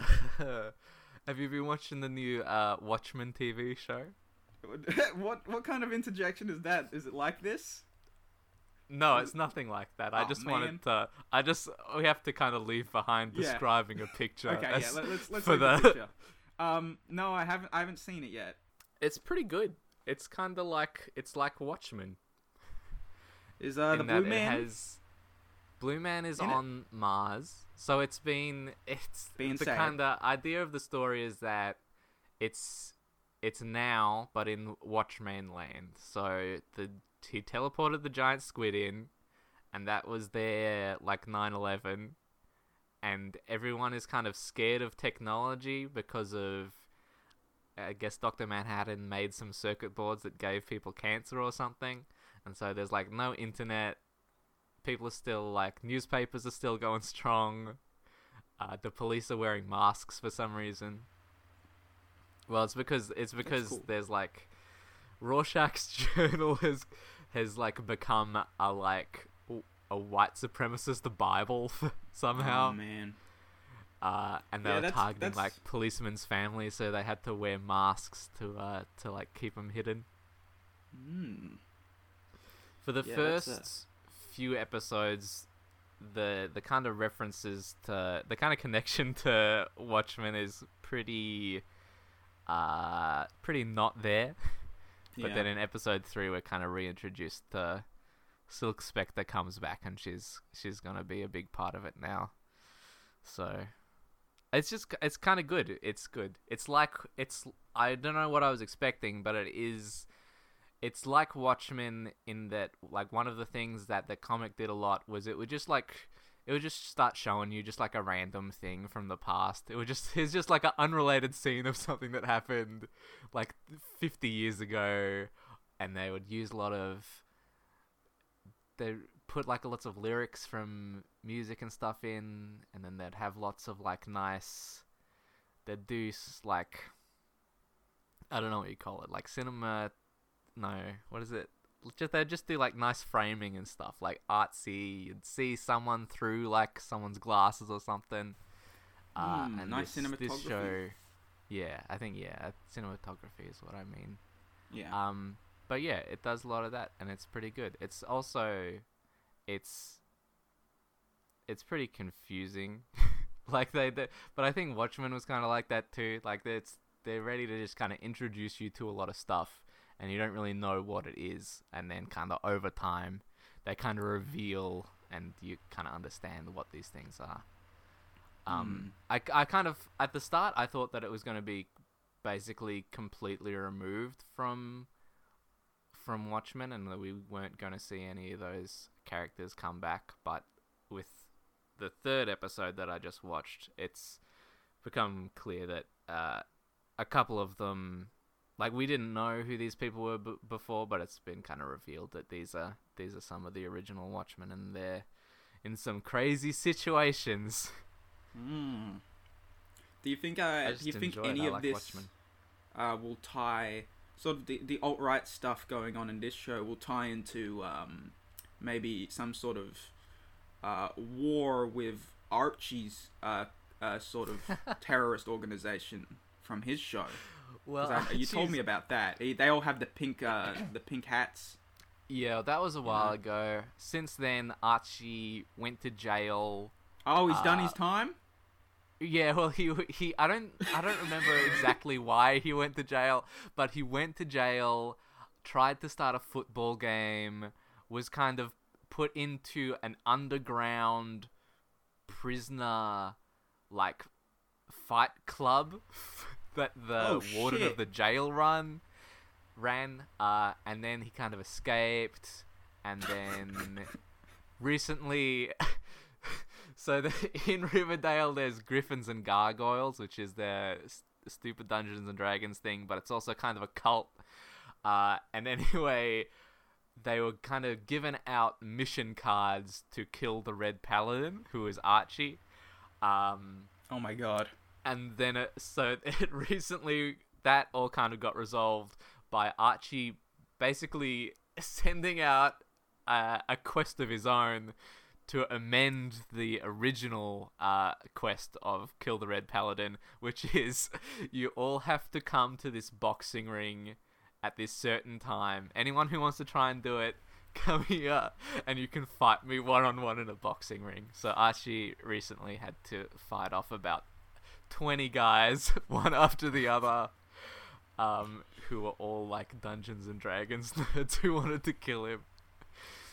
Have you been watching the new uh, Watchmen TV show? what what kind of interjection is that? Is it like this? No, it's nothing like that. I Oh, just man. wanted to. I just we have to kind of leave behind Yeah. describing a picture. Okay, yeah. Let, us let's for leave the the- picture. Um, no, I haven't I haven't seen it yet. It's pretty good. It's kind of like it's like Watchmen. Is uh the Blue Man? Has Blue Man is In it? on Mars, so it's been it's Being the kind of idea of the story is that it's it's now, but in Watchmen land. So the he teleported the giant squid in, and that was there like 9/11, and everyone is kind of scared of technology because of. I guess Dr. Manhattan made some circuit boards that gave people cancer or something. And so there's like no internet. People are still like newspapers are still going strong. Uh, the police are wearing masks for some reason. Well, it's because it's because cool. there's like Rorschach's journal has has like become a like a white supremacist the Bible somehow. Oh man. Uh, and they Yeah, were that's- targeting that's- like policemen's families, so they had to wear masks to uh to like keep them hidden. Hmm. For the Yeah, first few episodes, the the kind of references to the kind of connection to Watchmen is pretty uh pretty not there. But Yeah. then in episode three, we're kind of reintroduced to Silk Spectre comes back, and she's she's gonna be a big part of it now. So it's just it's kind of good. It's good. It's like it's I don't know what I was expecting, but it is. It's like Watchmen in that like one of the things that the comic did a lot was it would just like it would just start showing you just like a random thing from the past. It would just it's just like an unrelated scene of something that happened like 50 years ago and they would use a lot of they put like lots of lyrics from music and stuff in and then they'd have lots of like nice they'd do like I don't know what you call it, like cinema no, what is it? Just they'd just do like nice framing and stuff, like artsy. You'd see someone through like someone's glasses or something. Uh, Mm, and nice this, this cinematography. show, yeah, I think yeah, cinematography is what I mean. Yeah. Um, but yeah, it does a lot of that, and it's pretty good. It's also, it's, it's pretty confusing. like they, they, but I think Watchmen was kind of like that too. Like it's they're ready to just kind of introduce you to a lot of stuff, and you don't really know what it is, and then kind of over time, they kind of reveal, and you kind of understand what these things are. Um, I, I kind of at the start I thought that it was going to be basically completely removed from from Watchmen, and that we weren't going to see any of those characters come back. But with the third episode that I just watched, it's become clear that uh, a couple of them, like we didn't know who these people were b- before, but it's been kind of revealed that these are these are some of the original Watchmen, and they're in some crazy situations. Mm. Do you think? Uh, I do you think any of like this uh, will tie sort of the the alt right stuff going on in this show will tie into um, maybe some sort of uh, war with Archie's uh, uh, sort of terrorist organization from his show? Well, I- you told me about that. They all have the pink uh, the pink hats. Yeah, that was a while Yeah. ago. Since then, Archie went to jail. Oh, he's done Uh, his time. Yeah, well, he he I don't I don't remember exactly why he went to jail, but he went to jail, tried to start a football game, was kind of put into an underground prisoner like fight club that the Oh, warden shit. of the jail run ran uh and then he kind of escaped and then recently so the, in Riverdale there's Gryphons and Gargoyles which is their s- stupid Dungeons and Dragons thing but it's also kind of a cult uh and anyway they were kind of given out mission cards to kill the Red Paladin who is Archie um Oh my god. And then it, so it recently that all kind of got resolved by Archie basically sending out a quest of his own to amend the original uh, quest of kill the red paladin which is you all have to come to this boxing ring at this certain time. Anyone who wants to try and do it come here and you can fight me one on one in a boxing ring. So archie recently had to fight off about 20 guys, one after the other, um, who were all like Dungeons and Dragons nerds who wanted to kill him.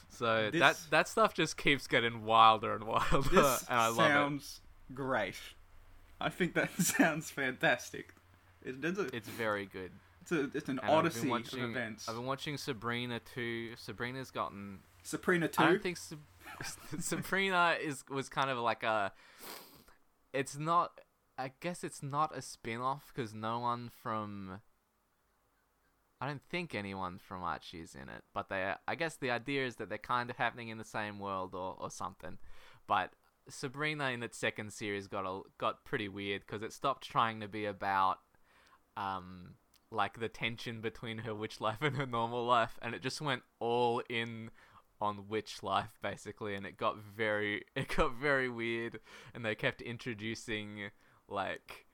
So that This- that stuff just keeps getting wilder and wilder, This and I love sounds great. I think that sounds fantastic. It, it's, a. It's very good. it's, a, it's an And odyssey watching, of events. I've been watching Sabrina too. Sabrina's gotten Sabrina 2? I don't think Sab- Sabrina is was kind of like a. It's not. I guess it's not a spin-off because no one from. I don't think anyone from Archie is in it, but they. I guess the idea is that they're kind of happening in the same world or, or something, but Sabrina in its second series got a, got pretty weird because it stopped trying to be about, um, like the tension between her witch life and her normal life, and it just went all in on witch life basically, and it got very it got very weird, and they kept introducing like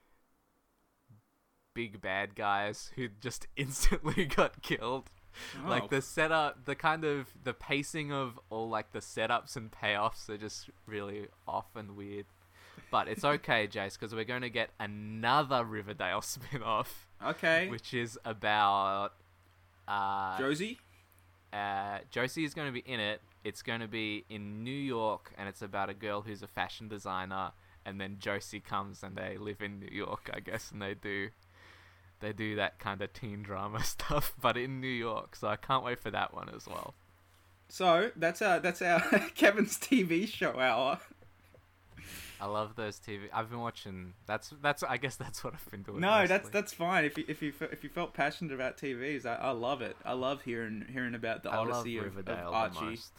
big bad guys who just instantly got killed. Oh. Like the setup, the kind of the pacing of all like the setups and payoffs are just really off and weird. But it's okay, Jace, because we're going to get another Riverdale spin-off, Okay. which is about uh, Josie? uh, Josie is going to be in it. It's going to be in New York, and it's about a girl who's a fashion designer, and then Josie comes and they live in New York, I guess, and they do they do that kind of teen drama stuff, but in New York. So I can't wait for that one as well. So that's our that's our Kevin's TV show hour. I love those TV. I've been watching. That's that's. I guess that's what I've been doing. No, mostly. that's that's fine. If you if you if you felt passionate about TVs, I, I love it. I love hearing hearing about the I odyssey of, of the Archie. most.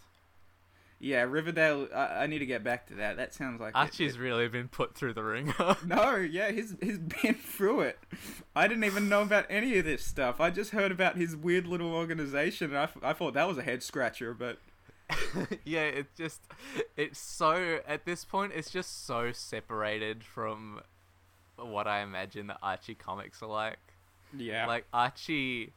Yeah, Riverdale. I, I need to get back to that. That sounds like Archie's it- really been put through the ringer. No, yeah, he's he's been through it. I didn't even know about any of this stuff. I just heard about his weird little organization, and I, f- I thought that was a head scratcher. But yeah, it's just it's so at this point it's just so separated from what I imagine the Archie comics are like. yeah, Like Archie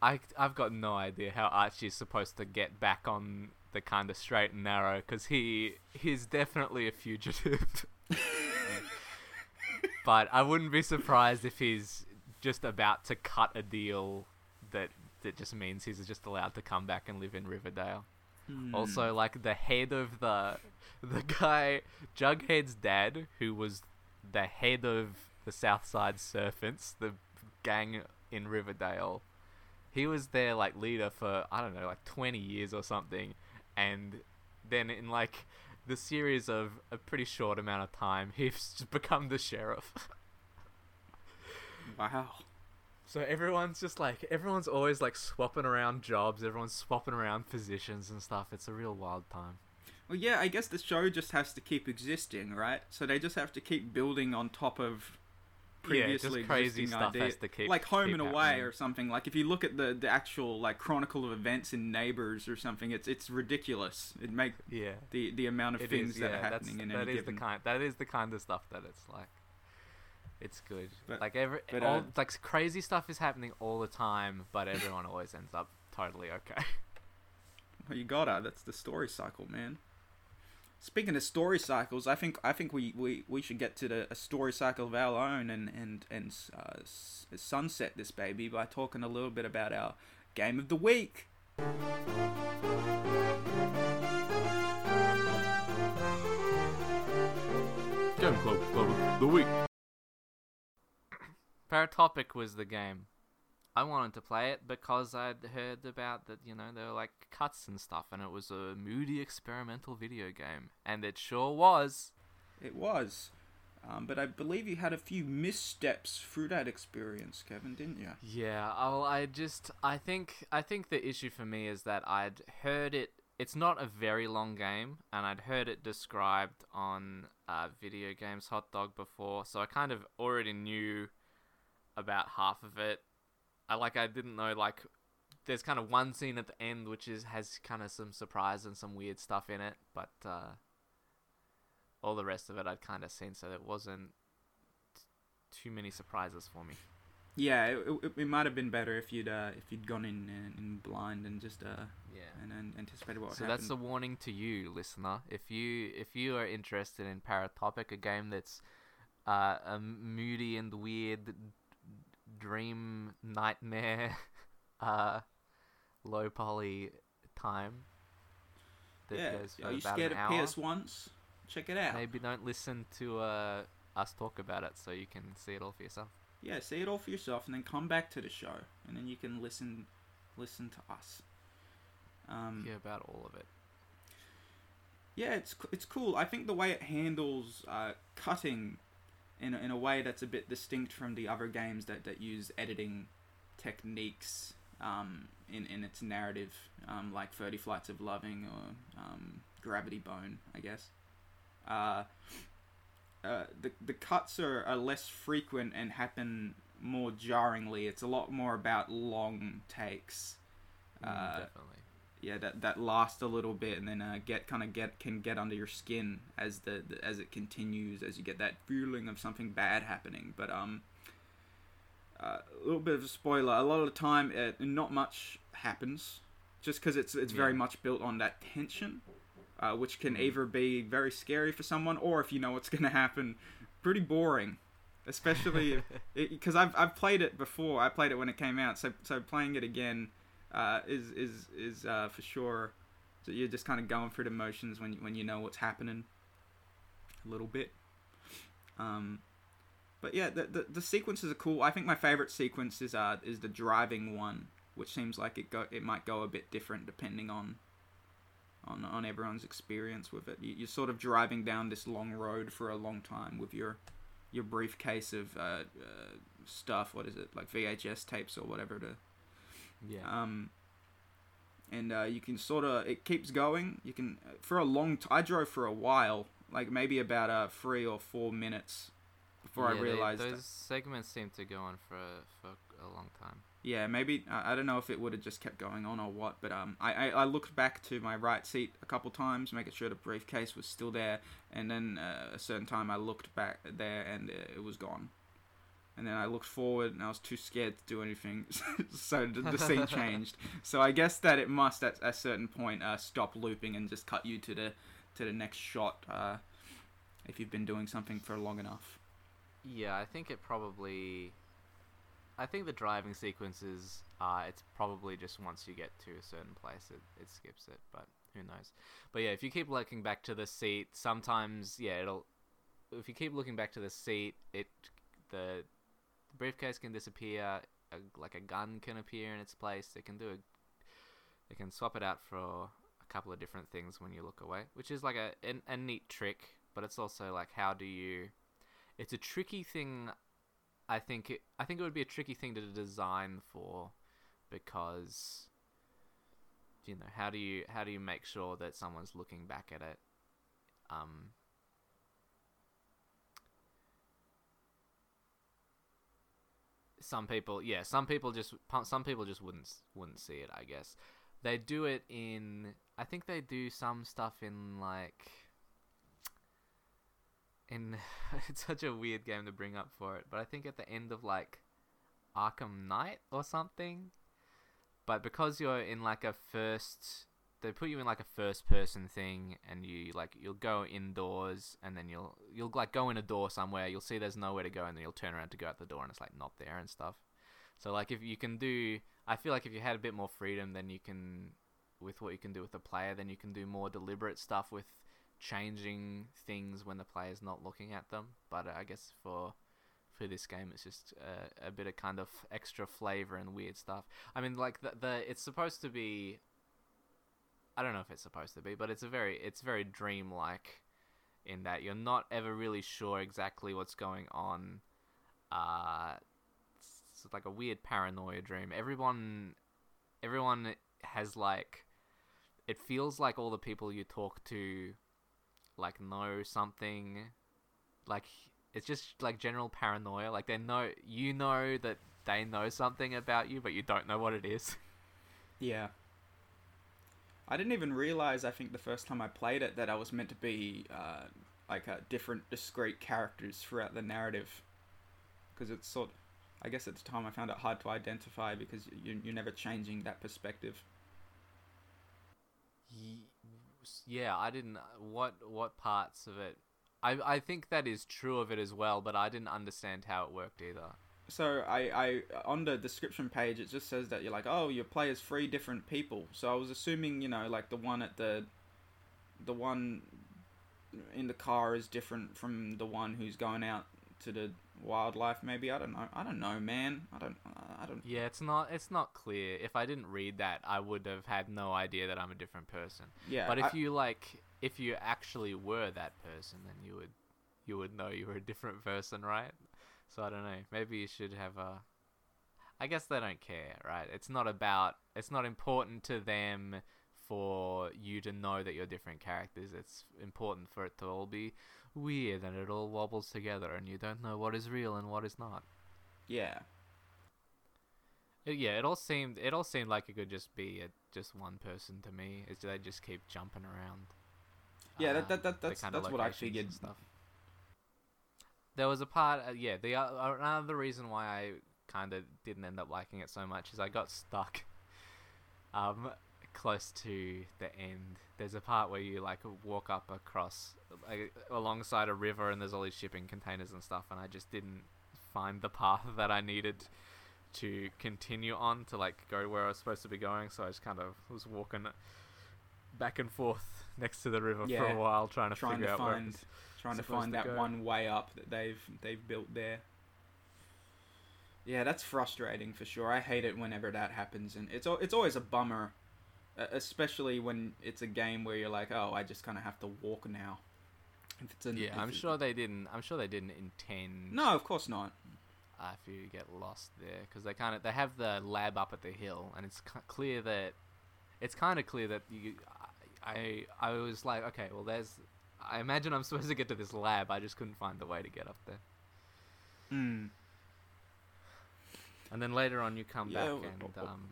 I I've got no idea how Archie's supposed to get back on the kind of straight and narrow because he he's definitely a fugitive. but I wouldn't be surprised if he's just about to cut a deal that that just means he's just allowed to come back and live in Riverdale. Hmm. Also, like the head of the the guy Jughead's dad, who was the head of the Southside Serpents, the gang in Riverdale. He was their like leader for I don't know, like twenty years or something, and then in like the series of a pretty short amount of time, he's just become the sheriff. wow. So everyone's just like everyone's always like swapping around jobs, everyone's swapping around positions and stuff. It's a real wild time. Well, yeah, I guess the show just has to keep existing, right? So they just have to keep building on top of previously just crazy stuff ideas. has to keep like Home keep and Away happening. or something. Like if you look at the, the actual like chronicle of events in Neighbours or something, it's it's ridiculous. It make Yeah. the the amount of It things is, that yeah, are happening in that is given. the kind that is the kind of stuff that it's like it's good But- like every but, all uh, like crazy stuff is happening all the time but everyone always ends up totally okay Well, you gotta. That's the story cycle, man. Speaking of story cycles, I think I think we, we, we should get to the, a story cycle of our own and and and uh, s- sunset this baby by talking a little bit about our game of the week. game club club of the week paratopic was the game I wanted to play it because I'd heard about that, you know, there were like cuts and stuff, and it was a moody experimental video game, and it sure was. It was, um, but I believe you had a few missteps through that experience, Kevin, didn't you? Yeah, oh, I just I think I think the issue for me is that I'd heard it. It's not a very long game, and I'd heard it described on uh, video games hot dog before, so I kind of already knew about half of it. I like I didn't know like there's kind of one scene at the end which is has kind of some surprise and some weird stuff in it, but uh, all the rest of it I'd kind of seen, so it wasn't t- too many surprises for me. Yeah, it, it, it might have been better if you'd uh, if you'd gone in uh, in blind and just uh, Yeah. and, and anticipated what would So that's a warning to you, listener. If you if you are interested in Paratopic, a game that's uh, a moody and weird dream nightmare, uh, low poly time that yeah, are you scared of PS once? Check it out. maybe don't listen to uh, us talk about it so you can see it all for yourself. Yeah, see it all for yourself, and then come back to the show, and then you can listen listen to us. Um, Hear about all of it. Yeah, it's it's cool. I think the way it handles uh, cutting in a, in a way that's a bit distinct from the other games that, that use editing techniques um, in in its narrative, um, like Thirty Flights of Loving or um, Gravity Bone, I guess. Uh, uh, the the cuts are, are less frequent and happen more jarringly. It's a lot more about long takes. Mm, Uh, definitely. Yeah that that last a little bit and then uh, get kind of get can get under your skin as the, the as it continues as you get that feeling of something bad happening. But um uh, a little bit of a spoiler a lot of the time uh, not much happens just because it's it's very much built on that tension uh, which can Mhm. either be very scary for someone or if you know what's going to happen pretty boring. Especially because I've, I've played it before. I played it when it came out so so playing it again uh, is is is uh, for sure. So you're just kind of going through the motions when when you know what's happening. A little bit. Um, but yeah, the, the the sequences are cool. I think my favorite sequence is uh is the driving one, which seems like it go it might go a bit different depending on on on everyone's experience with it. You, you're sort of driving down this long road for a long time with your your briefcase of uh, uh, stuff. What is it like VHS tapes or whatever to Yeah. um, and uh, you can sort of it keeps going. You can for a long. T- I drove for a while, like maybe about uh three or four minutes before I Yeah, they- realized. those segments seem to go on for a, for a long time. yeah, maybe I I don't know if it would have just kept going on or what, but um, I, I, I looked back to my right seat a couple times, making sure the briefcase was still there, and then uh, a certain time I looked back there and uh, it was gone. And then I looked forward and I was too scared to do anything, so the, the scene changed. So I guess that it must at a certain point uh, stop looping and just cut you to the to the next shot uh, if you've been doing something for long enough. Yeah, I think it probably. I think the driving sequences, uh, it's probably just once you get to a certain place, it, it skips it, but who knows. But yeah, if you keep looking back to the seat, sometimes, yeah, it'll. If you keep looking back to the seat, it. The briefcase can disappear, a, like a gun can appear in its place. They can do a. They can swap it out for a couple of different things when you look away, which is like a, a, neat trick, but it's also like, how do you it's a tricky thing. I think it. I think it would be a tricky thing to design for, because. You know how do you how do you make sure that someone's looking back at it? Um. Some people, yeah, some people just some people just wouldn't wouldn't see it. I guess they do it in. I think they do some stuff in like in it's such a weird game to bring up for it, but I think at the end of like Arkham Knight or something. But because you're in like a first they put you in like a first person thing and you like you'll go indoors and then you'll you'll like go in a door somewhere, you'll see there's nowhere to go and then you'll turn around to go out the door and it's like not there and stuff. So like if you can do I feel like if you had a bit more freedom then you can with what you can do with the player, then you can do more deliberate stuff with changing things when the player's not looking at them. But uh, I guess for for this game, it's just uh, a bit of kind of extra flavor and weird stuff. I mean, like the the it's supposed to be. I don't know if it's supposed to be, but it's a very it's very dreamlike, in that you're not ever really sure exactly what's going on. Uh, it's, like a weird paranoia dream. Everyone, everyone has like. It feels like all the people you talk to like know something like it's just like general paranoia like they know you know that they know something about you but you don't know what it is Yeah. I didn't even realize. I think the first time I played it that I was meant to be uh, like a different, discrete characters throughout the narrative, because it's sort. I guess at the time I found it hard to identify because you, you're never changing that perspective. yeah i didn't what what parts of it i i think that is true of it as well but i didn't understand how it worked either So I, I on the description page it just says that you're like, oh, your play as three different people. So I was assuming, you know, like the one at the, the one in the car is different from the one who's going out to the wildlife. Maybe I don't know. I don't know, man. I don't. I don't. yeah it's not it's not clear if i didn't read that i would have had no idea that i'm a different person Yeah. but if I- you like if you actually were that person then you would you would know you were a different person right so i don't know maybe you should have a i guess they don't care right it's not about it's not important to them for you to know that you're different characters it's important for it to all be weird and it all wobbles together and you don't know what is real and what is not yeah. It- yeah, it all seemed it all seemed like it could just be a, just one person to me. It's they just keep jumping around. Yeah, that- uh, that- that- the that's- that's what I figured. Stuff. There was a part, uh, yeah. The uh, another reason why I kind of didn't end up liking it so much is I got stuck, um, close to the end. There's a part where you like walk up across like, alongside a river and there's all these shipping containers and stuff, and I just didn't find the path that I needed to continue on to like go where I was supposed to be going. So I just kind of was walking back and forth next to the river for a while, trying to Trying figure to out where. Trying to find to that go. one way up that they've they've built there. Yeah, that's frustrating for sure. I hate it whenever that happens, and it's it's always a bummer, especially when it's a game where you're like, oh, I just kind of have to walk now. If it's an, Yeah, if I'm sure they didn't. I'm sure they didn't intend No, of course not. uh, for you get lost there because they kind of they have the lab up at the hill, and it's clear that it's kind of clear that you. I I was like, okay, well, there's. I imagine I'm supposed to get to this lab. I just couldn't find the way to get up there. Mm. And then later on, you come Yeah, back w- and w- um,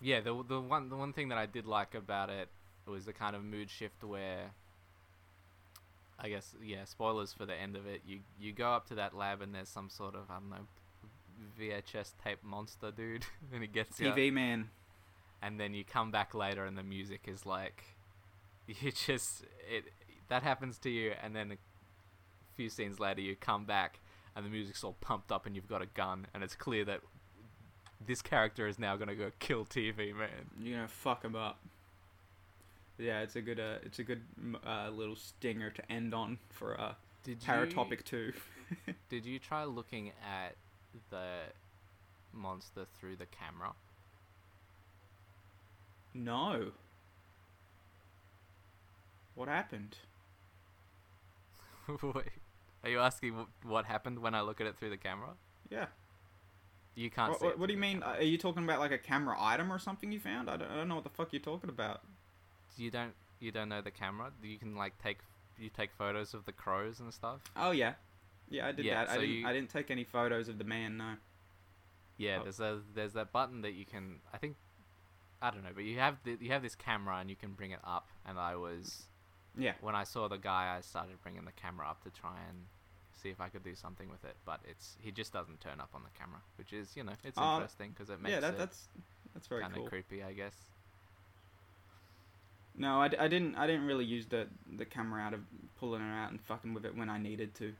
yeah, the the one the one thing that I did like about it was the kind of mood shift where. I guess yeah. Spoilers for the end of it. You you go up to that lab and there's some sort of I don't know, VHS tape monster dude, and he gets you. TV man. And then you come back later and the music is like, you just it that happens to you, and then a few scenes later you come back and the music's all pumped up and you've got a gun and it's clear that this character is now gonna go kill TV man. You're gonna fuck him up. Yeah, it's a good uh, it's a good uh, little stinger to end on for uh, Did Paratopic two. Did you try looking at the monster through the camera? No. What happened? Wait, are you asking what happened when I look at it through the camera? Yeah. You can't. What, see what, it what do you mean? camera. Are you talking about like a camera item or something you found? I don't, I don't know what the fuck you're talking about. you don't you don't know the camera you can like take you take photos of the crows and stuff Oh yeah, yeah, I did Yeah, that. I didn't. you- I didn't take any photos of the man. No. yeah Oh. there's a there's that button that you can i think i don't know but you have the, you have this camera and you can bring it up and i was Yeah. when i saw the guy i started bringing the camera up to try and see if i could do something with it but it's he just doesn't turn up on the camera which is you know it's Oh, interesting because it makes Yeah, that, it that's that's very kind of cool. creepy i guess No, I, I didn't. I didn't really use the the camera out of pulling it out and fucking with it when I needed to.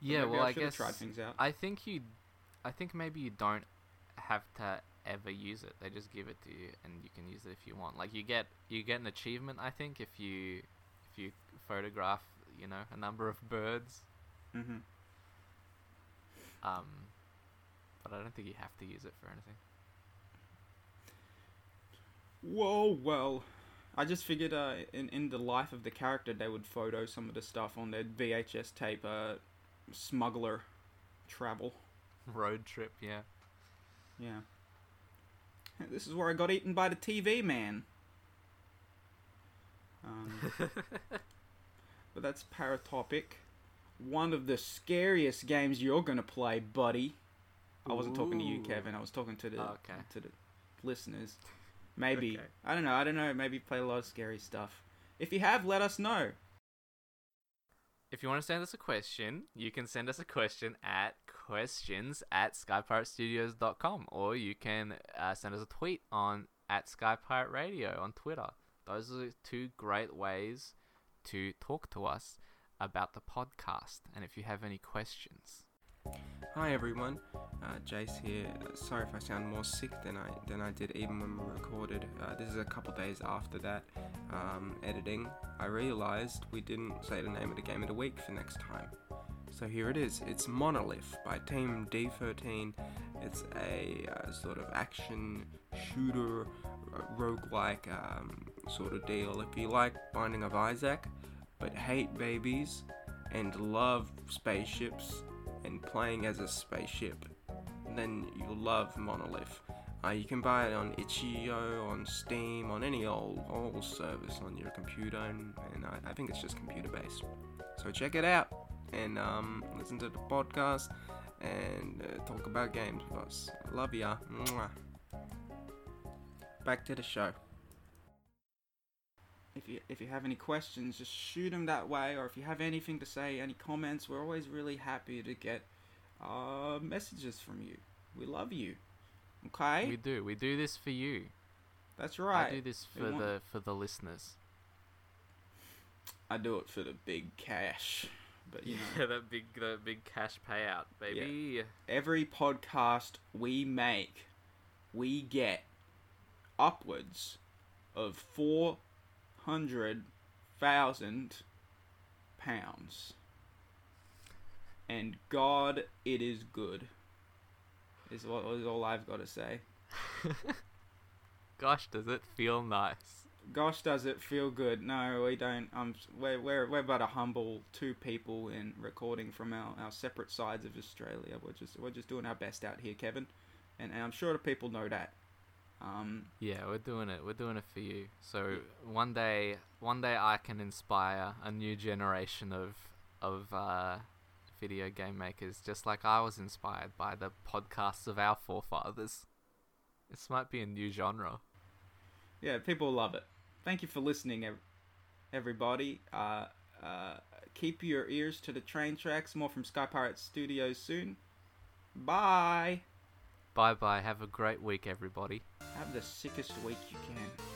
Yeah well I, i guess tried things out. I think you, I think maybe you don't have to ever use it. They just give it to you, and you can use it if you want. Like you get you get an achievement, I think, if you if you photograph, you know, a number of birds. hmm Um, but I don't think you have to use it for anything. Whoa, well, I just figured uh, in in the life of the character they would photo some of the stuff on their VHS tape. Uh, smuggler travel. Road trip, yeah. Yeah. This is where I got eaten by the TV man. Um, but that's Paratopic. One of the scariest games you're gonna play, buddy. I wasn't talking to you, Kevin. I was talking to the Okay. to the listeners. Maybe Okay. I don't know. I don't know. Maybe you've a lot of scary stuff. If you have, let us know. If you want to send us a question, you can send us a question at questions at skypiratestudios.com or you can uh, send us a tweet on at skypirate radio on Twitter. Those are two great ways to talk to us about the podcast. And if you have any questions, Hi everyone, uh, Jace here. Sorry if I sound more sick than I than I did even when we recorded. Uh, this is a couple days after that um, editing. I realised we didn't say the name of the game of the week for next time. So here it is. It's Monolith by Team D13. It's a uh, sort of action shooter, uh, roguelike um, sort of deal. If you like Binding of Isaac, but hate babies and love spaceships and playing as a spaceship, then you'll love Monolith. Uh, you can buy it on itch.io, on Steam, on any old old service on your computer, and, and I, I think it's just computer based. So check it out and um, listen to the podcast and uh, talk about games with us. Love ya. Mwah. Back to the show. If you if you have any questions, just shoot them that way. Or if you have anything to say, any comments, we're always really happy to get uh, messages from you. We love you. Okay, we do. We do this for you. that's right. I do this for want- the for the listeners. I do it for the big cash. But you know, that big that big cash payout, baby. every podcast we make, we get upwards of four hundred thousand pounds. And God, it is good. Is what is all I've got to say. Gosh, does it feel nice? Gosh, does it feel good? No, we don't. Um, we're we're we're but a humble two people in recording from our, our separate sides of Australia. We're just we're just doing our best out here, Kevin, and, and I'm sure the people know that. Um, Yeah, we're doing it. We're doing it for you. So one day, one day I can inspire a new generation of of uh, video game makers, just like I was inspired by the podcasts of our forefathers. This might be a new genre. yeah, people love it. Thank you for listening, everybody. Uh, uh, keep your ears to the train tracks. More from Sky Pirate Studios soon. Bye. Bye bye. Have a great week, everybody. Have the sickest week you can.